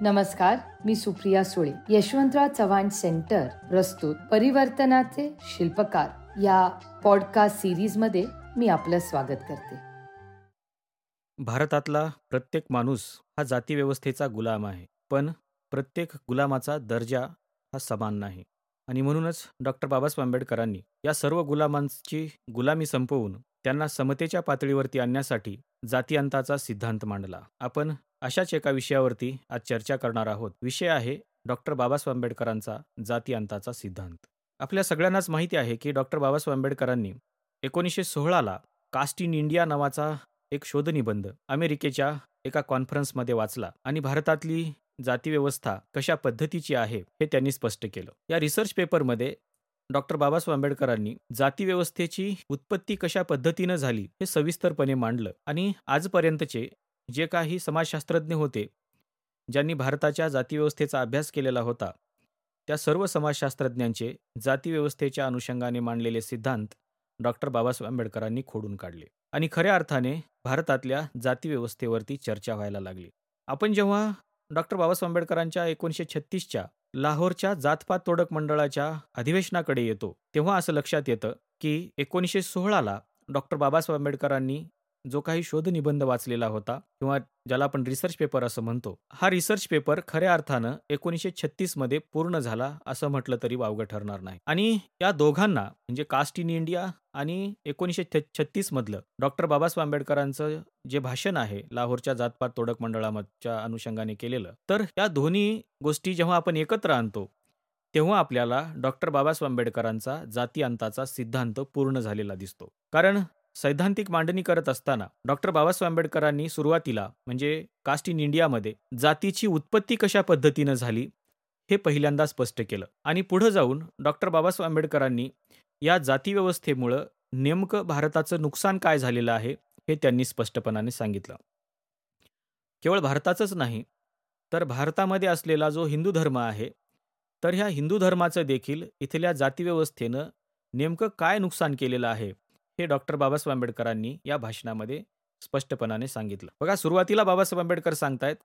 नमस्कार मी सुप्रिया सुळे यशवंतराव चव्हाण सेंटर प्रस्तुत परिवर्तनाचे शिल्पकार. या पॉडकास्ट सिरीजमध्ये मी आपलं स्वागत करते. भारतातला प्रत्येक माणूस हा जातीव्यवस्थेचा गुलाम आहे पण प्रत्येक गुलामाचा दर्जा हा समान नाही. आणि म्हणूनच डॉक्टर बाबासाहेब आंबेडकरांनी या सर्व गुलामांची गुलामी संपवून त्यांना समतेच्या पातळीवरती आणण्यासाठी जातीअंताचा सिद्धांत मांडला. आपण अशाच एका विषयावरती आज चर्चा करणार आहोत. विषय आहे डॉक्टर बाबासाहेब आंबेडकरांचा जाती अंताचा सिद्धांत. आपल्या सगळ्यांनाच माहिती आहे की डॉक्टर बाबासाहेब आंबेडकरांनी एकोणीसशे सोळाला कास्ट इन इंडिया नावाचा एक शोधनिबंध अमेरिकेच्या एका कॉन्फरन्समध्ये वाचला आणि भारतातली जाती व्यवस्था कशा पद्धतीची आहे हे त्यांनी स्पष्ट केलं. या रिसर्च पेपरमध्ये डॉक्टर बाबासाहेब आंबेडकरांनी जाती व्यवस्थेची उत्पत्ती कशा पद्धतीनं झाली हे सविस्तरपणे मांडलं आणि आजपर्यंतचे जे काही समाजशास्त्रज्ञ होते ज्यांनी भारताच्या जातीव्यवस्थेचा अभ्यास केलेला होता त्या सर्व समाजशास्त्रज्ञांचे जातीव्यवस्थेच्या अनुषंगाने मांडलेले सिद्धांत डॉक्टर बाबासाहेब आंबेडकरांनी खोडून काढले आणि खऱ्या अर्थाने भारतातल्या जातीव्यवस्थेवरती चर्चा व्हायला लागली. आपण जेव्हा डॉक्टर बाबासाहेब आंबेडकरांच्या एकोणीसशे छत्तीसच्या लाहोरच्या जातपात तोडक मंडळाच्या अधिवेशनाकडे येतो तेव्हा असं लक्षात येतं की एकोणीसशे सोळाला डॉक्टर बाबासाहेब आंबेडकरांनी जो काही शोध निबंध वाचलेला होता किंवा ज्याला आपण रिसर्च पेपर असं म्हणतो हा रिसर्च पेपर खऱ्या अर्थानं एकोणीसशे छत्तीसमध्ये पूर्ण झाला असं म्हटलं तरी वावगं ठरणार नाही. आणि या दोघांना म्हणजे कास्ट इन इंडिया आणि एकोणीसशे छत्तीस मधलं डॉक्टर बाबासाहेब आंबेडकरांचं जे भाषण आहे लाहोरच्या जातपात तोडक मंडळाच्या अनुषंगाने केलेलं तर या दोन्ही गोष्टी जेव्हा आपण एकत्र आणतो तेव्हा आपल्याला डॉक्टर बाबासाहेब आंबेडकरांचा जाती अंताचा सिद्धांत पूर्ण झालेला दिसतो. कारण सैद्धांतिक मांडणी करत असताना डॉक्टर बाबासाहेब आंबेडकरांनी सुरुवातीला म्हणजे कास्ट इन इंडियामध्ये जातीची उत्पत्ती कशा पद्धतीनं झाली हे पहिल्यांदा स्पष्ट केलं. आणि पुढं जाऊन डॉक्टर बाबासाहेब आंबेडकरांनी या जातीव्यवस्थेमुळं नेमकं भारताचं नुकसान काय झालेलं आहे हे त्यांनी स्पष्टपणाने सांगितलं. केवळ भारताचंच नाही तर भारतामध्ये असलेला जो हिंदू धर्म आहे तर ह्या हिंदू धर्माचं देखील इथल्या जातीव्यवस्थेनं नेमकं काय नुकसान केलेलं आहे हे डॉक्टर बाबासाहेब आंबेडकरांनी या भाषणामध्ये स्पष्टपणाने सांगितलं. बघा सुरुवातीला बाबासाहेब आंबेडकर सांगतायत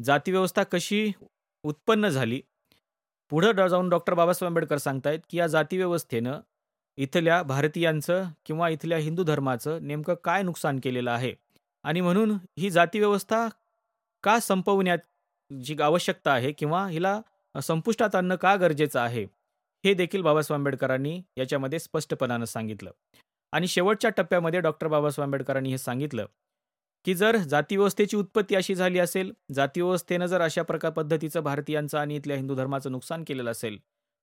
जातीव्यवस्था कशी उत्पन्न झाली? पुढं जाऊन डॉक्टर बाबासाहेब आंबेडकर सांगतायत की या जातीव्यवस्थेनं इथल्या भारतीयांचं किंवा इथल्या हिंदू धर्माचं नेमकं काय नुकसान केलेलं आहे? आणि म्हणून ही जातीव्यवस्था का संपवण्यात जी आवश्यकता आहे किंवा हिला संपुष्टात आणणं का गरजेचं आहे? हे देखील बाबासाहेब आंबेडकरांनी याच्यामध्ये स्पष्टपणानं सांगितलं. आणि शेवटच्या टप्प्यामध्ये डॉक्टर बाबासाहेब आंबेडकरांनी हे सांगितलं की जर जातीव्यवस्थेची उत्पत्ती अशी झाली असेल जातीव्यवस्थेनं जर अशा प्रकार पद्धतीचं भारतीयांचं आणि इथल्या हिंदू धर्माचं नुकसान केलेलं असेल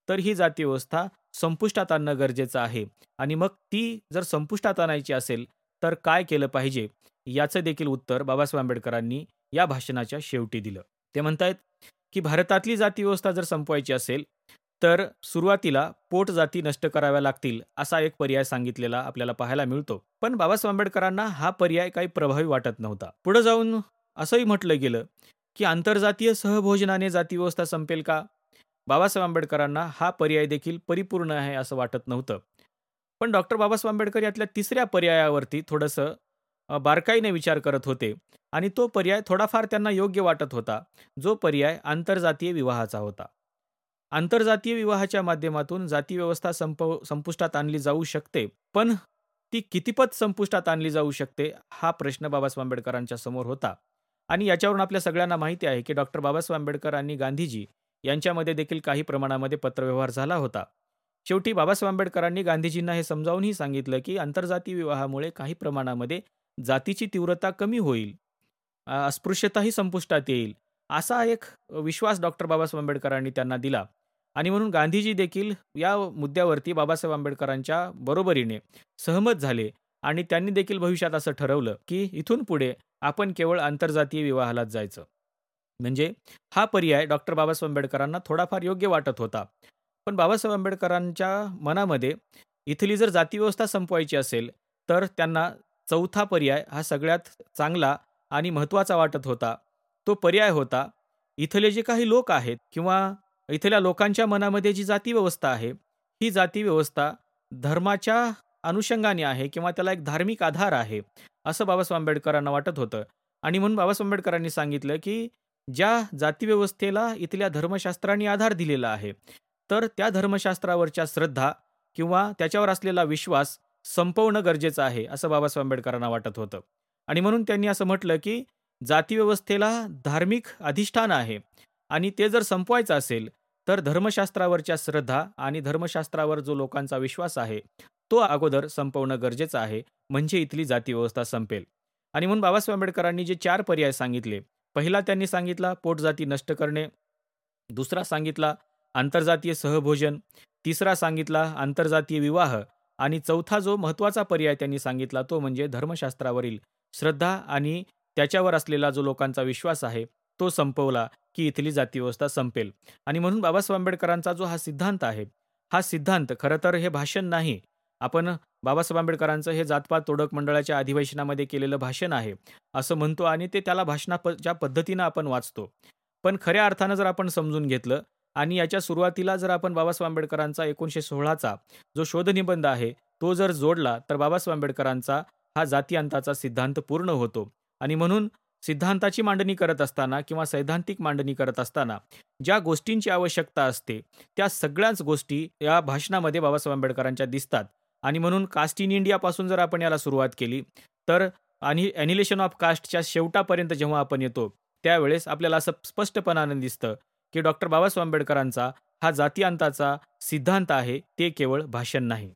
तर ही जातीव्यवस्था संपुष्टात आणणं गरजेचं आहे. आणि मग ती जर संपुष्टात आणायची असेल तर काय केलं पाहिजे? याचं देखील उत्तर बाबासाहेब आंबेडकरांनी या भाषणाच्या शेवटी दिलं. ते म्हणतायत की भारतातली जातीव्यवस्था जर संपवायची असेल तर सुरुवातीला पोट जाती नष्ट कराव्या लागतील असा एक पर्याय सांगितलेला आपल्याला पाहायला मिळतो. पण बाबासाहेब आंबेडकरांना हा पर्याय काही प्रभावी वाटत नव्हता. पुढे जाऊन असंही म्हटलं गेलं की आंतरजातीय सहभोजनाने जातीव्यवस्था संपेल का? बाबासाहेब आंबेडकरांना हा पर्याय देखील परिपूर्ण आहे असं वाटत नव्हतं. पण डॉक्टर बाबासाहेब आंबेडकर यातल्या तिसऱ्या पर्यायावरती थोडंसं बारकाईने विचार करत होते आणि तो पर्याय थोडाफार त्यांना योग्य वाटत होता जो पर्याय आंतरजातीय विवाहाचा होता. आंतरजातीय विवाहाच्या माध्यमातून जाती व्यवस्था संप संपुष्टात आणली जाऊ शकते. पण ती कितीपत संपुष्टात आणली जाऊ शकते हा प्रश्न बाबासाहेब आंबेडकरांच्या समोर होता. आणि याच्यावरून आपल्या सगळ्यांना माहिती आहे की डॉक्टर बाबासाहेब आंबेडकर आणि गांधीजी यांच्यामध्ये देखील काही प्रमाणामध्ये पत्रव्यवहार झाला होता. शेवटी बाबासाहेब आंबेडकरांनी गांधीजींना हे समजावूनही सांगितलं की आंतरजातीय विवाहामुळे काही प्रमाणामध्ये जातीची तीव्रता कमी होईल. अस्पृश्यताही संपुष्टात येईल. असा एक विश्वास डॉक्टर बाबासाहेब आंबेडकरांनी त्यांना दिला. आणि म्हणून गांधीजी देखील या मुद्द्यावरती बाबासाहेब आंबेडकरांच्या बरोबरीने सहमत झाले आणि त्यांनी देखील भविष्यात असं ठरवलं की इथून पुढे आपण केवळ आंतरजातीय विवाहालाच जायचं. म्हणजे हा पर्याय डॉक्टर बाबासाहेब आंबेडकरांना थोडाफार योग्य वाटत होता. पण बाबासाहेब आंबेडकरांच्या मनामध्ये इथली जर जातीव्यवस्था संपवायची असेल तर त्यांना चौथा पर्याय हा सगळ्यात चांगला आणि महत्त्वाचा वाटत होता. तो पर्याय होता इथले जे काही लोक आहेत किंवा इथल्या लोकांच्या मनामध्ये जी जाती व्यवस्था आहे ही जाती व्यवस्था धर्माच्या अनुषंगाने आहे किंवा त्याला एक धार्मिक आधार आहे असं बाबासाहेब आंबेडकरांना वाटत होतं. आणि म्हणून बाबासाहेब आंबेडकरांनी सांगितलं की ज्या जातीव्यवस्थेला इथल्या धर्मशास्त्रांनी आधार दिलेला आहे तर त्या धर्मशास्त्रावरच्या श्रद्धा किंवा त्याच्यावर असलेला विश्वास संपवणं गरजेचं आहे असं बाबासाहेब आंबेडकरांना वाटत होतं. आणि म्हणून त्यांनी असं म्हटलं की जातीव्यवस्थेला धार्मिक अधिष्ठान आहे आणि ते जर संपवायचं असेल तर धर्मशास्त्रावरच्या श्रद्धा आणि धर्मशास्त्रावर जो लोकांचा विश्वास आहे तो अगोदर संपवणं गरजेचं आहे म्हणजे इथली जातीव्यवस्था संपेल. आणि म्हणून बाबासाहेब आंबेडकरांनी जे चार पर्याय सांगितले. पहिला त्यांनी सांगितला पोटजाती नष्ट करणे. दुसरा सांगितला आंतरजातीय सहभोजन. तिसरा सांगितला आंतरजातीय विवाह. आणि चौथा जो महत्त्वाचा पर्याय त्यांनी सांगितला तो म्हणजे धर्मशास्त्रावरील श्रद्धा आणि त्याच्यावर असलेला जो लोकांचा विश्वास आहे तो संपवला. की इथली जातीव्यवस्था संपेल. आणि म्हणून बाबासाहेब आंबेडकरांचा जो हा सिद्धांत आहे हा सिद्धांत खरं तर हे भाषण नाही आपण बाबासाहेब आंबेडकरांचं हे जातपात तोडक मंडळाच्या अधिवेशनामध्ये केलेलं भाषण आहे असं म्हणतो आणि ते त्याला भाषणाच्या ज्या पद्धतीनं आपण वाचतो. पण खऱ्या अर्थानं जर आपण समजून घेतलं आणि याच्या सुरुवातीला जर आपण बाबासाहेब आंबेडकरांचा एकोणीसशे सोळाचा जो शोधनिबंध आहे तो जर जोडला तर बाबासाहेब आंबेडकरांचा हा जातीअंताचा सिद्धांत पूर्ण होतो. आणि म्हणून सिद्धांताची मांडणी करत असताना किंवा सैद्धांतिक मांडणी करत असताना ज्या गोष्टींची आवश्यकता असते त्या सगळ्याच गोष्टी या भाषणामध्ये बाबासाहेब आंबेडकरांच्या दिसतात. आणि म्हणून कास्ट इन इंडियापासून जर आपण याला सुरुवात केली तर आणि ॲनिलेशन ऑफ कास्टच्या शेवटापर्यंत जेव्हा आपण येतो त्यावेळेस आपल्याला असं स्पष्टपणानं दिसतं की डॉक्टर बाबासाहेब आंबेडकरांचा हा जातीअंताचा सिद्धांत आहे ते केवळ भाषण नाही.